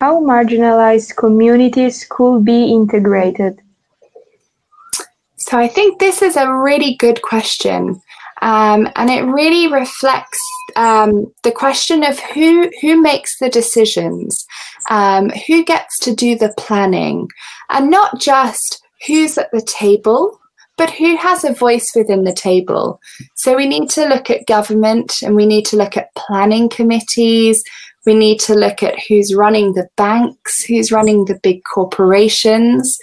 marginalized communities could be integrated? So I think this is a really good question. Um, and it really reflects um, the question of who who makes the decisions, um, who gets to do the planning, and not just who's at the table, but who has a voice within the table. So we need to look at government, and we need to look at planning committees. We need to look at who's running the banks, who's running the big corporations,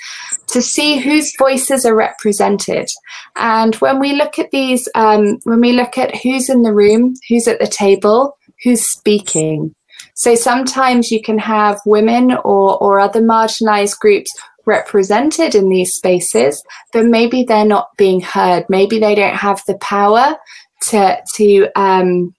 to see whose voices are represented. And when we look at these, um, when we look at who's in the room, who's at the table, who's speaking. So sometimes you can have women or, or other marginalized groups represented in these spaces, but maybe they're not being heard. Maybe they don't have the power to to um,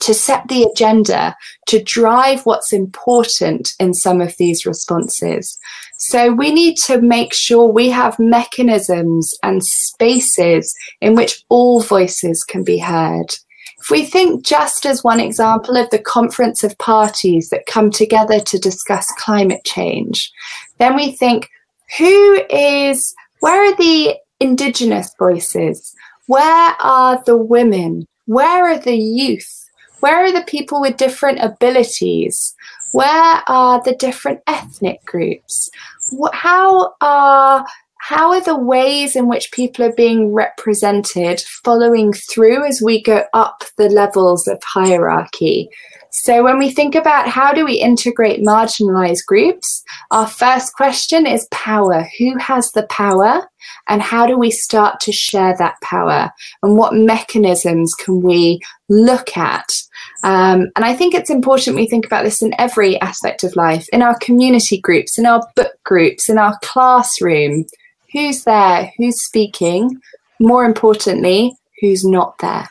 to set the agenda, to drive what's important in some of these responses. So we need to make sure we have mechanisms and spaces in which all voices can be heard. If we think just as one example of the conference of parties that come together to discuss climate change, then we think who is, where are the indigenous voices? Where are the women? Where are the youth? Where are the people with different abilities? Where are the different ethnic groups? How are how are the ways in which people are being represented following through as we go up the levels of hierarchy? So, when we think about how do we integrate marginalized groups, our first question is power. Who has the power? And how do we start to share that power? And what mechanisms can we look at? Um, and I think it's important we think about this in every aspect of life in our community groups, in our book groups, in our classroom. Who's there? Who's speaking? More importantly, who's not there?